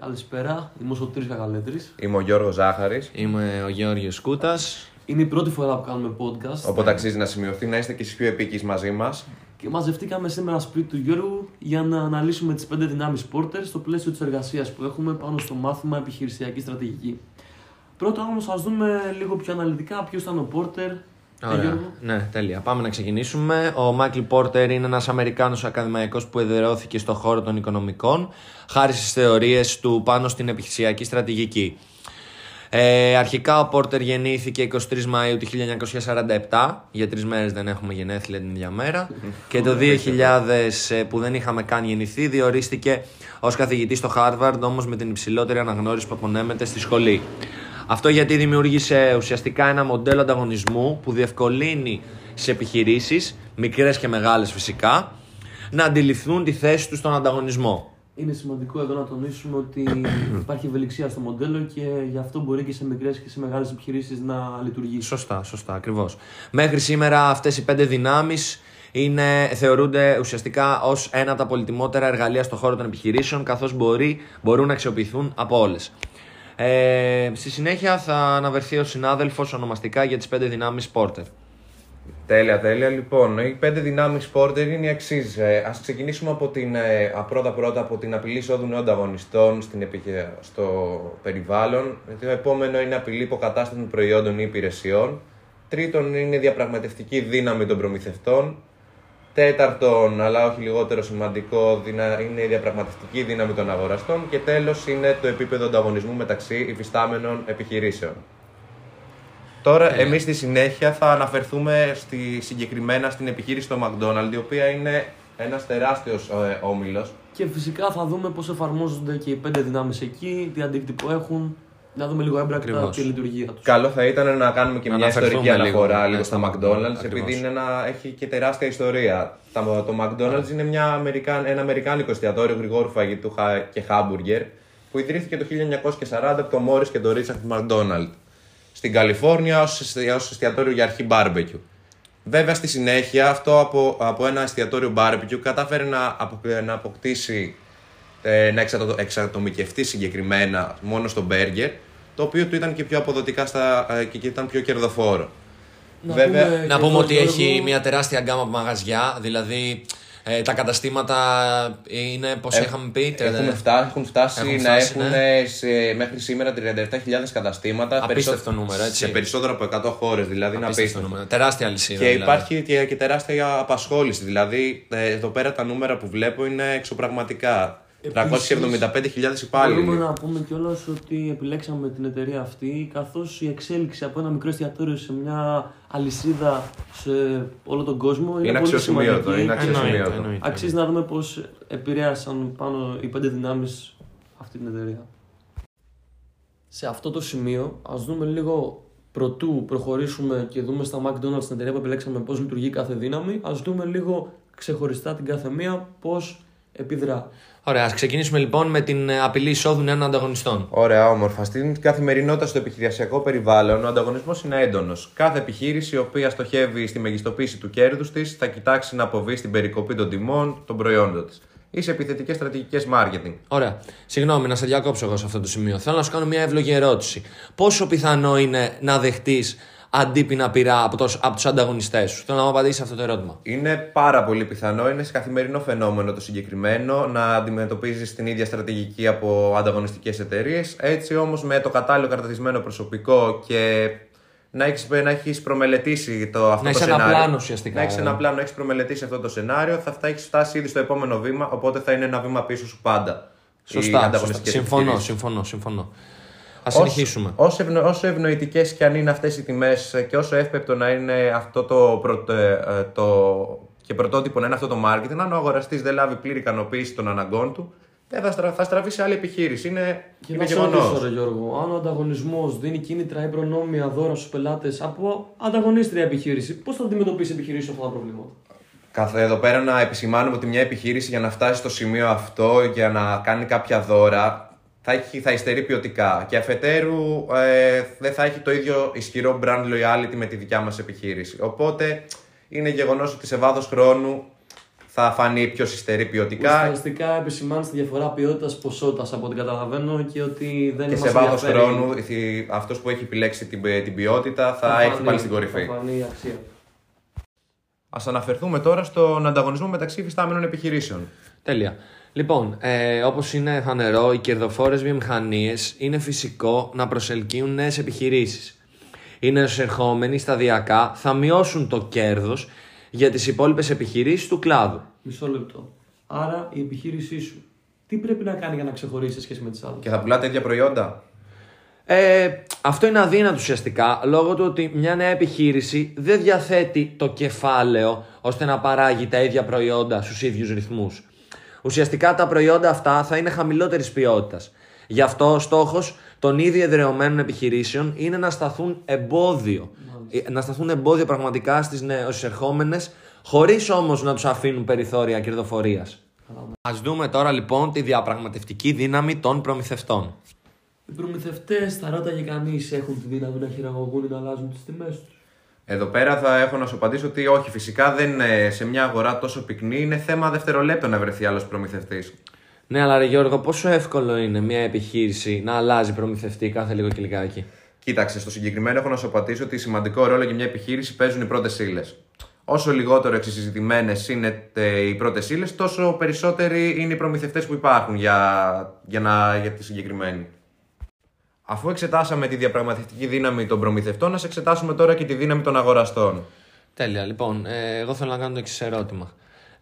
Καλησπέρα, είμαι ο Σωτήρης Κακαλέτρης. Είμαι ο Γιώργος Ζάχαρης. Είμαι ο Γιώργος Σκούτας. Είναι η πρώτη φορά που κάνουμε podcast Οπότε αξίζει να σημειωθεί να είστε και εσείς πιο επίκης μαζί μας. και μαζευτήκαμε σήμερα σπίτι του Γιώργου για να αναλύσουμε τις 5 δυνάμεις Porter στο πλαίσιο της εργασίας που έχουμε πάνω στο μάθημα επιχειρησιακή στρατηγική. Πρώτα όμως ας δούμε λίγο πιο αναλυτικά ποιος ήταν ο Porter. Ε, Ωραία. Γιώργο. Ναι, τέλεια. Πάμε να ξεκινήσουμε. Ο Μάικλ Πόρτερ είναι ένας Αμερικάνος ακαδημαϊκός που εδραιώθηκε στον χώρο των οικονομικών, χάρη στις θεωρίες του πάνω στην επιχειρησιακή στρατηγική. Ε, αρχικά ο Πόρτερ γεννήθηκε 23 Μαΐου του 1947, για τρεις μέρες δεν έχουμε γενέθλια την ίδια μέρα και το 2000 ε, που δεν είχαμε καν γεννηθεί διορίστηκε ως καθηγητής στο Harvard όμως με την υψηλότερη αναγνώριση που απονέμεται στη σχολή. Αυτό γιατί δημιούργησε ουσιαστικά ένα μοντέλο ανταγωνισμού που διευκολύνει σε επιχειρήσεις, μικρές και μεγάλες φυσικά, να αντιληφθούν τη θέση τους στον ανταγωνισμό. Είναι σημαντικό εδώ να τονίσουμε ότι υπάρχει ευελιξία στο μοντέλο και γι' αυτό μπορεί και σε μικρές και σε μεγάλες επιχειρήσεις να λειτουργήσει. Σωστά, σωστά, ακριβώς. Μέχρι σήμερα αυτές οι πέντε δυνάμεις είναι, θεωρούνται ουσιαστικά ως ένα από τα πολυτιμότερα εργαλεία στον χώρο των επιχειρήσεων καθώς μπορεί, μπορούν να αξιοποιηθούν από όλες. Ε, στη συνέχεια θα αναβερθεί ο συνάδελφος ονομαστικά για τις πέντε δυνάμεις Porter. Τέλεια, τέλεια. Λοιπόν, οι πέντε δυνάμεις Porter είναι οι εξής. Α ξεκινήσουμε από την, ε, α, πρώτα πρώτα από την απειλή εισόδου νέων ανταγωνιστών στην επι- στο περιβάλλον. Το επόμενο είναι απειλή υποκατάστασης προϊόντων ή υπηρεσιών. Τρίτον είναι η διαπραγματευτική δύναμη των προμηθευτών. Τέταρτον, αλλά όχι λιγότερο σημαντικό, δυνα- είναι η διαπραγματευτική δύναμη των αγοραστών. Και τέλος είναι το επίπεδο ανταγωνισμού μεταξύ υφιστάμενων επιχειρήσεων. Τώρα, εμείς στη συνέχεια θα αναφερθούμε στη, συγκεκριμένα στην επιχείρηση του McDonald's, η οποία είναι ένας τεράστιος ε, όμιλος. Και φυσικά θα δούμε πώς εφαρμόζονται και οι πέντε δυνάμεις εκεί, τι αντίκτυπο έχουν, να δούμε λίγο έμπρακτα Ακριβώς. τη λειτουργία τους. Καλό θα ήταν να κάνουμε και Να μια αναφερθούμε ιστορική λίγο, αναφορά ναι, λίγο στο στα McDonald's, McDonald's, ακριβώς. επειδή είναι ένα, έχει και τεράστια ιστορία. Τα- Το McDonald's είναι μια Αμερικάν, ένα αμερικάνικο εστιατόριο γρηγόρου φαγητού χα- και χάμπουργκερ που ιδρύθηκε το 1940 από τον Μόρις και τον Ρίτσαρτ McDonald στην Καλιφόρνια ως, εστι- ως εστιατόριο για αρχή barbecue. Βέβαια στη συνέχεια αυτό από, από ένα εστιατόριο barbecue κατάφερε να, απο- να αποκτήσει ε, να εξατο- εξατομικευτεί συγκεκριμένα μόνο στο μπέργκερ, το οποίο του ήταν και πιο αποδοτικά στα, ε, και, και ήταν πιο κερδοφόρο. Να Βέβαια, πούμε Να και πούμε εδώ, ότι Γιώργο, έχει μια τεράστια γκάμα από μαγαζιά, δηλαδή ε, τα καταστήματα είναι, πώς Ε, είχαμε πει, Έχουν, φτάσει, έχουν φτάσει Έχουν να φτάσει, έχουν ναι. σε, μέχρι σήμερα 37.000 καταστήματα. Απίστευτο νούμερο, έτσι. Σε περισσότερο από 100 χώρες, δηλαδή είναι απίστευτο απίστευτο. νούμερο. Τεράστια αλυσίδα. Και δηλαδή. υπάρχει και, και τεράστια απασχόληση. Δηλαδή, ε, εδώ πέρα τα νούμερα που βλέπω είναι εξωπραγματικά. 375.000 υπάλληλοι. Μπορούμε να πούμε κιόλας ότι επιλέξαμε την εταιρεία αυτή καθώς η εξέλιξη από ένα μικρό εστιατόριο σε μια αλυσίδα σε όλο τον κόσμο είναι, Είναι πολύ αξιοσημείωτο, σημαντική. είναι και αξιοσημείωτο. εννοείται. Αξίζει να δούμε πώς επηρέασαν πάνω οι πέντε δυνάμεις αυτή την εταιρεία. Σε αυτό το σημείο, ας δούμε λίγο πρωτού προχωρήσουμε και δούμε στα McDonald's την εταιρεία που επιλέξαμε πώς λειτουργεί κάθε δύναμη, ας δούμε λίγο ξεχωριστά την κάθε μία πώς επιδρά. Ωραία, ας ξεκινήσουμε λοιπόν με την ε, απειλή εισόδου νέων ανταγωνιστών. Ωραία, όμορφα. Στην καθημερινότητα στο επιχειρησιακό περιβάλλον, ο ανταγωνισμός είναι έντονος. Κάθε επιχείρηση η οποία στοχεύει στη μεγιστοποίηση του κέρδους της θα κοιτάξει να αποβεί στην περικοπή των τιμών των προϊόντων της ή σε επιθετικές στρατηγικές marketing. Ωραία. Συγγνώμη, να σε διακόψω εγώ σε αυτό το σημείο. Θέλω να σου κάνω μια εύλογη ερώτηση. Πόσο πιθανό είναι να δεχτείς αντίπεινα πειρά από, το, από τους ανταγωνιστές σου. Θέλω να μου απαντήσεις αυτό το ερώτημα. Είναι πάρα πολύ πιθανό, είναι σε καθημερινό φαινόμενο το συγκεκριμένο να αντιμετωπίζεις την ίδια στρατηγική από ανταγωνιστικές εταιρείες. Έτσι όμως με το κατάλληλο καταρτισμένο προσωπικό και να έχεις να έχεις προμελετήσει το, αυτό Να το έχεις ένα σενάριο. πλάνο ουσιαστικά, Να έχεις ε. ένα πλάνο, έχεις προμελετήσει αυτό το σενάριο, θα, θα έχεις φτάσει ήδη στο επόμενο βήμα, οπότε θα είναι ένα βήμα πίσω σου πάντα. οι Σωστά. σωστά. ανταγωνιστικές Συμφωνώ, επιχειρήσεις. συμφωνώ, συμφωνώ. Α συνεχίσουμε. Όσο, ευνο, όσο ευνοητικές και αν είναι αυτές οι τιμές και όσο εύπεπτο να είναι αυτό το, πρωτο, ε, ε, το και πρωτότυπο να είναι αυτό το marketing, αν ο αγοραστής δεν λάβει πλήρη ικανοποίηση των αναγκών του, δεν θα, στρα, θα στραφεί σε άλλη επιχείρηση. Είναι, Και είναι να σε ρωτήσω, γεγονό. ρε Γιώργο, αν ο ανταγωνισμός δίνει κίνητρα ή προνόμια δώρα στους πελάτες από ανταγωνίστρια επιχείρηση, πώς θα αντιμετωπίσει η επιχείρηση αυτά τα προβλήματα; Καθ' εδώ πέρα να επισημάνουμε ότι μια επιχείρηση για να φτάσει στο σημείο αυτό, για να κάνει κάποια δώρα, θα, έχει, θα υστερεί ποιοτικά. Και αφετέρου ε, δεν θα έχει το ίδιο ισχυρό brand loyalty με τη δικιά μας επιχείρηση. Οπότε είναι γεγονός ότι σε βάθος χρόνου θα φανεί πιο υστερή ποιοτικά Ουσιαστικά επισημάνει τη διαφορά ποιότητας ποσότητας από ό,τι καταλαβαίνω και ότι δεν και σε μας βάθος ενδιαφέρει. χρόνου αυτός που έχει επιλέξει την, την ποιότητα θα, Θα έχει φανεί- πάλι στην κορυφή. Θα φανεί η αξία. Α αναφερθούμε τώρα στον ανταγωνισμό μεταξύ υφιστάμενων επιχειρήσεων. Τέλεια. Λοιπόν, ε, όπως είναι φανερό, οι κερδοφόρες βιομηχανίες είναι φυσικό να προσελκύουν νέες επιχειρήσεις. Οι νεοσερχόμενοι σταδιακά θα μειώσουν το κέρδος για τις υπόλοιπες επιχειρήσεις του κλάδου. Μισό λεπτό. Άρα η επιχείρησή σου τι πρέπει να κάνει για να ξεχωρίσει σε σχέση με τις άλλες; Και θα πουλάτε ίδια προϊόντα; Ε, αυτό είναι αδύνατο ουσιαστικά λόγω του ότι μια νέα επιχείρηση δεν διαθέτει το κεφάλαιο ώστε να παράγει τα ίδια προϊόντα στους ίδιους ρυθμούς. Ουσιαστικά τα προϊόντα αυτά θα είναι χαμηλότερης ποιότητας. Γι' αυτό ο στόχος των ήδη εδρεωμένων επιχειρήσεων είναι να σταθούν εμπόδιο. Ε, Να σταθούν εμπόδιο πραγματικά στις νεοεισερχόμενες χωρίς όμως να τους αφήνουν περιθώρια κερδοφορίας. Ας δούμε τώρα λοιπόν τη διαπραγματευτική δύναμη των προμηθευτών. Οι προμηθευτές, θα ρώταγε κανείς, έχουν τη δύναμη να χειραγωγούν ή να αλλάζουν τις τιμές τους. Εδώ πέρα θα έχω να σου απαντήσω ότι όχι, φυσικά δεν είναι σε μια αγορά τόσο πυκνή, είναι θέμα δευτερολέπτων να βρεθεί άλλος προμηθευτής. Ναι, αλλά ρε Γιώργο, πόσο εύκολο είναι μια επιχείρηση να αλλάζει προμηθευτή κάθε λίγο και λιγάκι; Κοίταξε, στο συγκεκριμένο έχω να σου απαντήσω ότι σημαντικό ρόλο για μια επιχείρηση παίζουν οι πρώτες ύλε. Όσο λιγότερο εξεζητημένε είναι ε, οι πρώτες ύλε, τόσο περισσότεροι είναι οι προμηθευτές που υπάρχουν για, για, να, για τη συγκεκριμένη. Αφού εξετάσαμε τη διαπραγματευτική δύναμη των προμηθευτών, να εξετάσουμε τώρα και τη δύναμη των αγοραστών. Τέλεια. Λοιπόν, ε, εγώ θέλω να κάνω το εξής ερώτημα.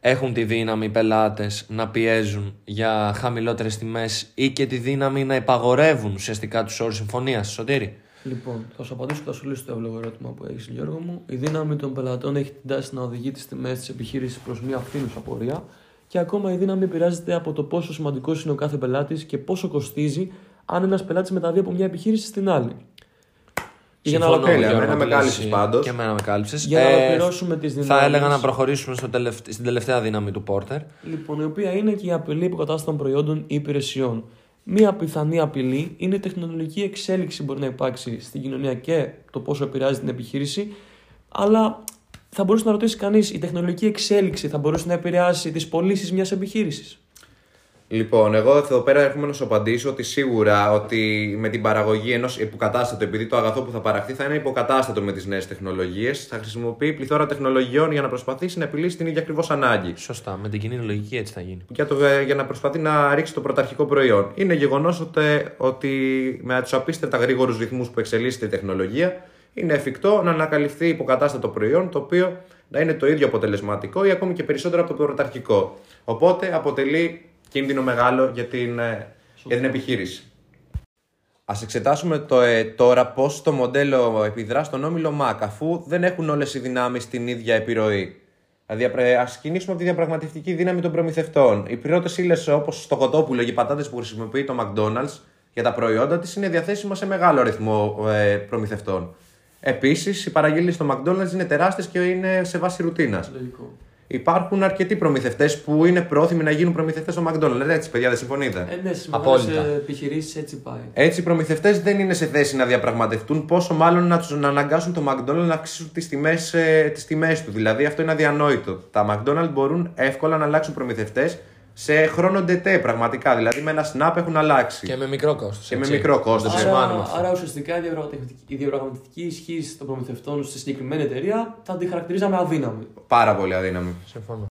Έχουν τη δύναμη οι πελάτες να πιέζουν για χαμηλότερες τιμές ή και τη δύναμη να υπαγορεύουν ουσιαστικά τους όρους συμφωνίας, Σωτήρη; Λοιπόν, θα σου απαντήσω και θα σου λύσω το εύλογο ερώτημα που έχεις, Γιώργο μου. Η δύναμη των πελατών έχει την τάση να οδηγεί τις τιμές της επιχείρησης προς μια φθήνουσα πορεία και ακόμα η δύναμη επηρεάζεται από το πόσο σημαντικός είναι ο κάθε πελάτης και πόσο κοστίζει αν ένας πελάτης μεταβεί από μια επιχείρηση στην άλλη. Για να, Συμφωνώ, τέλεια, Γιώργο, εμένα το με λες κάλυψες εσύ. πάντως. Και εμένα με κάλυψες. Για να Ε, ολοκληρώσουμε τις Θα δυνάμεις. έλεγα να προχωρήσουμε στο τελευτ- στην τελευταία δύναμη του Πόρτερ. Λοιπόν, η οποία είναι και η απειλή υποκατάστασης των προϊόντων ή υπηρεσιών. Μία πιθανή απειλή είναι η τεχνολογική εξέλιξη που μπορεί να υπάρξει στην κοινωνία και το πόσο επηρεάζει την επιχείρηση. Αλλά θα μπορούσε να ρωτήσει κανείς, η τεχνολογική εξέλιξη θα μπορούσε να επηρεάσει τις πωλήσεις μιας επιχείρησης; Λοιπόν, εγώ εδώ πέρα έρχομαι να σου απαντήσω ότι σίγουρα ότι με την παραγωγή ενός υποκατάστατο, επειδή το αγαθό που θα παραχθεί θα είναι υποκατάστατο με τις νέες τεχνολογίες, θα χρησιμοποιεί πληθώρα τεχνολογιών για να προσπαθήσει να επιλύσει την ίδια ακριβώς ανάγκη. Σωστά, με την κοινή λογική έτσι θα γίνει. Για, το, ε, για να προσπαθεί να ρίξει το πρωταρχικό προϊόν. Είναι γεγονός ότι, ότι με τους απίστευτα γρήγορους ρυθμούς που εξελίσσεται η τεχνολογία, είναι εφικτό να ανακαλυφθεί υποκατάστατο προϊόν το οποίο να είναι το ίδιο αποτελεσματικό ή ακόμη και περισσότερο από το πρωταρχικό. Οπότε αποτελεί κίνδυνο μεγάλο για την, ε, για την επιχείρηση. Ας εξετάσουμε το, ε, τώρα πώς το μοντέλο επιδρά στον όμιλο MAC, αφού δεν έχουν όλες οι δυνάμεις την ίδια επιρροή. Δηλαδή, ας κινήσουμε από τη διαπραγματευτική δύναμη των προμηθευτών. Οι πρώτε ύλες, όπως το κοτόπουλο και οι πατάτες που χρησιμοποιεί το McDonald's για τα προϊόντα της, είναι διαθέσιμα σε μεγάλο αριθμό ε, προμηθευτών. Επίσης, οι παραγγελίες στο McDonald's είναι τεράστιες και είναι σε βάση ρουτίνας. Λογικό. Υπάρχουν αρκετοί προμηθευτές που είναι πρόθυμοι να γίνουν προμηθευτές στο McDonald's. Έτσι, παιδιά, δεν συμφωνείτε. Ε, ναι, στις Απόλυτα. μεγάλες επιχειρήσεις έτσι πάει. Έτσι, οι προμηθευτές δεν είναι σε θέση να διαπραγματευτούν, πόσο μάλλον να τους να αναγκάσουν το McDonald's να αυξήσουν τις τιμές τις τιμές του. Δηλαδή, αυτό είναι αδιανόητο. Τα McDonald's μπορούν εύκολα να αλλάξουν προμηθευτές σε χρόνο ντετέ, πραγματικά. Δηλαδή, με ένα snap έχουν αλλάξει. Και με μικρό κόστος. Και με μικρό κόστος. Το Άρα, επισημάνουμε αυτό. άρα ουσιαστικά η διαπραγματευτική, η διαπραγματευτική ισχύ των προμηθευτών στη συγκεκριμένη εταιρεία θα τη χαρακτηρίζαμε αδύναμη. Πάρα πολύ αδύναμη. Συμφωνώ.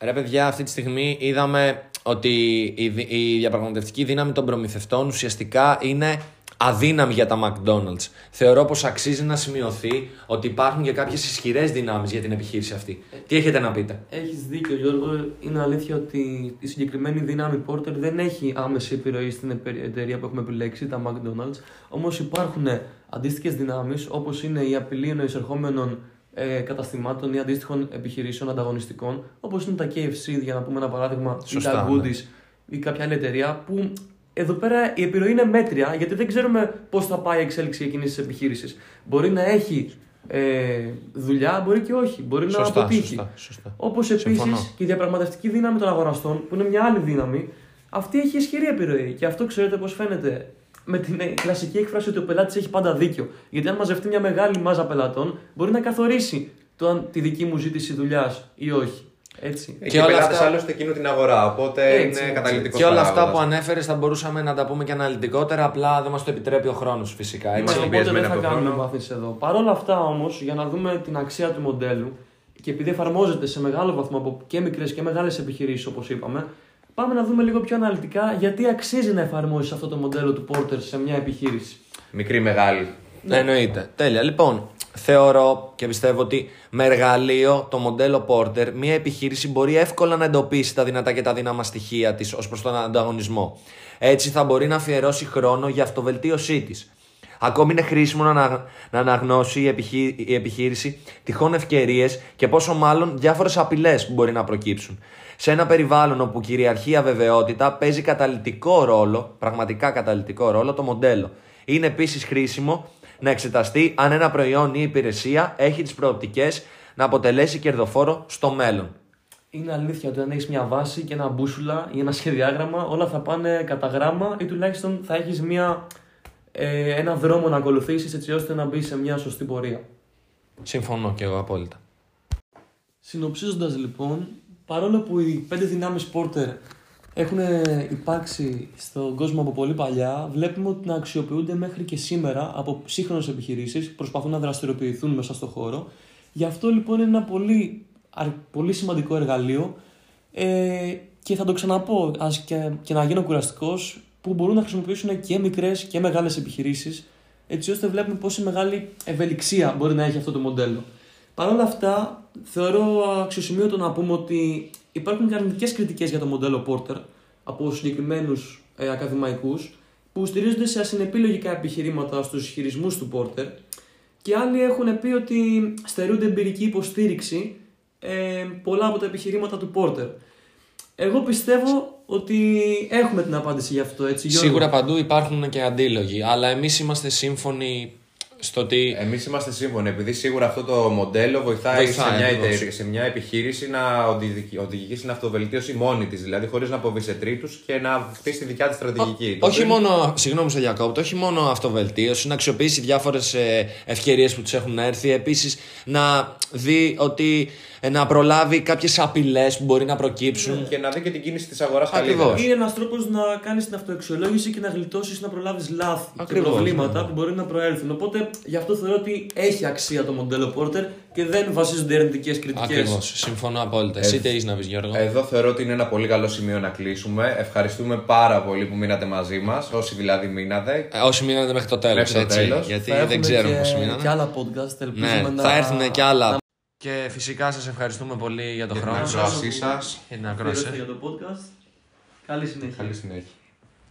Ρε παιδιά, αυτή τη στιγμή είδαμε ότι η, δι- η διαπραγματευτική δύναμη των προμηθευτών ουσιαστικά είναι αδύναμη για τα McDonald's. Θεωρώ πως αξίζει να σημειωθεί ότι υπάρχουν και κάποιες ισχυρές δυνάμεις για την επιχείρηση αυτή. Τι έχετε να πείτε; Έχεις δίκιο, Γιώργο. Είναι αλήθεια ότι η συγκεκριμένη δύναμη Porter δεν έχει άμεση επιρροή στην επε- εταιρεία που έχουμε επιλέξει, τα McDonald's. Όμως υπάρχουν αντίστοιχες δυνάμεις, όπως είναι η απειλή εισερχόμενων ε, καταστημάτων ή αντίστοιχων επιχειρήσεων ανταγωνιστικών, όπως είναι τα KFC, για να πούμε ένα παράδειγμα, ή Σωστά, τα ναι. Goodies ή κάποια άλλη εταιρεία, που εδώ πέρα η επιρροή είναι μέτρια, γιατί δεν ξέρουμε πώς θα πάει η εξέλιξη εκείνης της επιχείρησης. Μπορεί να έχει ε, δουλειά, μπορεί και όχι. Μπορεί να Σωστά, αποτύχει. σωστά, σωστά. Όπως επίσης Συμφωνώ. και η διαπραγματευτική δύναμη των αγοραστών, που είναι μια άλλη δύναμη, αυτή έχει ισχυρή επιρροή. Και αυτό ξέρετε πώς φαίνεται. Με την ε, κλασική έκφραση ότι ο πελάτης έχει πάντα δίκιο. Γιατί αν μαζευτεί μια μεγάλη μάζα πελατών, μπορεί να καθορίσει το αν τη δική μου ζήτηση δουλειάς ή όχι. Έτσι. Και, Και οι όλα πελάτες αυτά- άλλωστε εκείνου την αγορά. Οπότε Έτσι, είναι έτσι. καταλητικό Και όλα αυτά που ανέφερες θα μπορούσαμε να τα πούμε και αναλυτικότερα, απλά δεν μας το επιτρέπει ο χρόνος φυσικά. Είμαστε Έτσι. Ναι, οπότε δεν πιεσμένοι θα από το κάνουμε χρόνο. μάθηση εδώ. Παρ' όλα αυτά όμως, για να δούμε την αξία του μοντέλου και επειδή εφαρμόζεται σε μεγάλο βαθμό από και μικρές και μεγάλες επιχειρήσεις, όπως είπαμε, πάμε να δούμε λίγο πιο αναλυτικά γιατί αξίζει να εφαρμόσεις αυτό το μοντέλο του Porter σε μια επιχείρηση. Μικρή, μεγάλη. Ναι, εννοείται. Τέλεια. Λοιπόν, θεωρώ και πιστεύω ότι με εργαλείο το μοντέλο Porter μια επιχείρηση μπορεί εύκολα να εντοπίσει τα δυνατά και τα δύναμα στοιχεία της ως προς τον ανταγωνισμό. Έτσι θα μπορεί να αφιερώσει χρόνο για αυτοβελτίωσή της. Ακόμη είναι χρήσιμο να, ανα- να αναγνώσει η, επιχει- η επιχείρηση τυχόν ευκαιρίες και πόσο μάλλον διάφορες απειλές που μπορεί να προκύψουν. Σε ένα περιβάλλον όπου κυριαρχεί η αβεβαιότητα, παίζει καταλητικό ρόλο, πραγματικά καταλητικό ρόλο, το μοντέλο. Είναι επίσης χρήσιμο να εξεταστεί αν ένα προϊόν ή υπηρεσία έχει τις προοπτικές να αποτελέσει κερδοφόρο στο μέλλον. Είναι αλήθεια ότι αν έχεις μια βάση και ένα μπούσουλα ή ένα σχεδιάγραμμα, όλα θα πάνε κατά γράμμα ή τουλάχιστον θα έχεις ε, ένα δρόμο να ακολουθήσεις έτσι ώστε να μπεις σε μια σωστή πορεία. Συμφωνώ και εγώ απόλυτα. Συνοψίζοντας λοιπόν, παρόλο που οι πέντε δυνάμεις Porter έχουν υπάρξει στον κόσμο από πολύ παλιά, βλέπουμε ότι να αξιοποιούνται μέχρι και σήμερα από σύγχρονες επιχειρήσεις που προσπαθούν να δραστηριοποιηθούν μέσα στον χώρο. Γι' αυτό λοιπόν είναι ένα πολύ, αρ- πολύ σημαντικό εργαλείο ε, και θα το ξαναπώ ας και, και να γίνω κουραστικός που μπορούν να χρησιμοποιήσουν και μικρές και μεγάλες επιχειρήσεις έτσι ώστε βλέπουμε πόση μεγάλη ευελιξία μπορεί να έχει αυτό το μοντέλο. Παρ' όλα αυτά, θεωρώ αξιοσημείωτο να πούμε ότι υπάρχουν και αρνητικέ κριτικές για το μοντέλο Porter από συγκεκριμένους ε, ακαδημαϊκούς που στηρίζονται σε ασυνεπή λογικά επιχειρήματα στους ισχυρισμούς του Porter και άλλοι έχουν πει ότι στερούνται εμπειρική υποστήριξη ε, πολλά από τα επιχειρήματα του Porter. Εγώ πιστεύω ότι έχουμε την απάντηση γι' αυτό, έτσι. Γιώργο; Σίγουρα παντού υπάρχουν και αντίλογοι, αλλά εμείς είμαστε σύμφωνοι στο ότι. Εμείς είμαστε σύμφωνοι, επειδή σίγουρα αυτό το μοντέλο βοηθάει, Βοηθάει, σε, μια ακριβώς. εταιρεία, σε μια επιχείρηση να οδηγεί- οδηγήσει στην αυτοβελτίωση μόνη της, δηλαδή χωρίς να αποβεί σε τρίτους και να χτίσει τη δικιά της στρατηγική. Το Όχι οποίο είναι- μόνο, συγγνώμη σε διακόπτω, όχι μόνο αυτοβελτίωση, να αξιοποιήσει διάφορες ευκαιρίες που του έχουν έρθει. Επίσης να δει ότι ε, να προλάβει κάποιες απειλές που μπορεί να προκύψουν. Και να δει και την κίνηση της αγοράς Ακριβώς. καλύτερα. Είναι ένας τρόπος να κάνεις την αυτοεξιολόγηση και να γλιτώσεις να προλάβεις λάθη και Ακριβώς, προβλήματα ναι. που μπορεί να προέλθουν. Οπότε γι' αυτό θεωρώ ότι έχει αξία το μοντέλο Porter και δεν βασίζονται αρνητικές κριτικές. Ακριβώς. Συμφωνώ απόλυτα. Εσύ τι έχεις να πεις, Γιώργο; Εδώ θεωρώ ότι είναι ένα πολύ καλό σημείο να κλείσουμε. Ευχαριστούμε πάρα πολύ που μείνατε μαζί μας, όσοι δηλαδή μείνατε. Ε, Όσοι μείνατε μέχρι το τέλος, Μέχρι το έτσι. τέλος. Γιατί Θα δεν έχουμε ξέρουμε και, πώ μείνανε. και άλλα podcast. Ελπίζουμε Ναι, να... θα έρθουν και άλλα. να Και φυσικά σας ευχαριστούμε πολύ για τον Για την χρόνο σα. ακρόασή σας. Για την ακρόαση. για το podcast. Καλή συνέχεια. Καλή συνέχεια.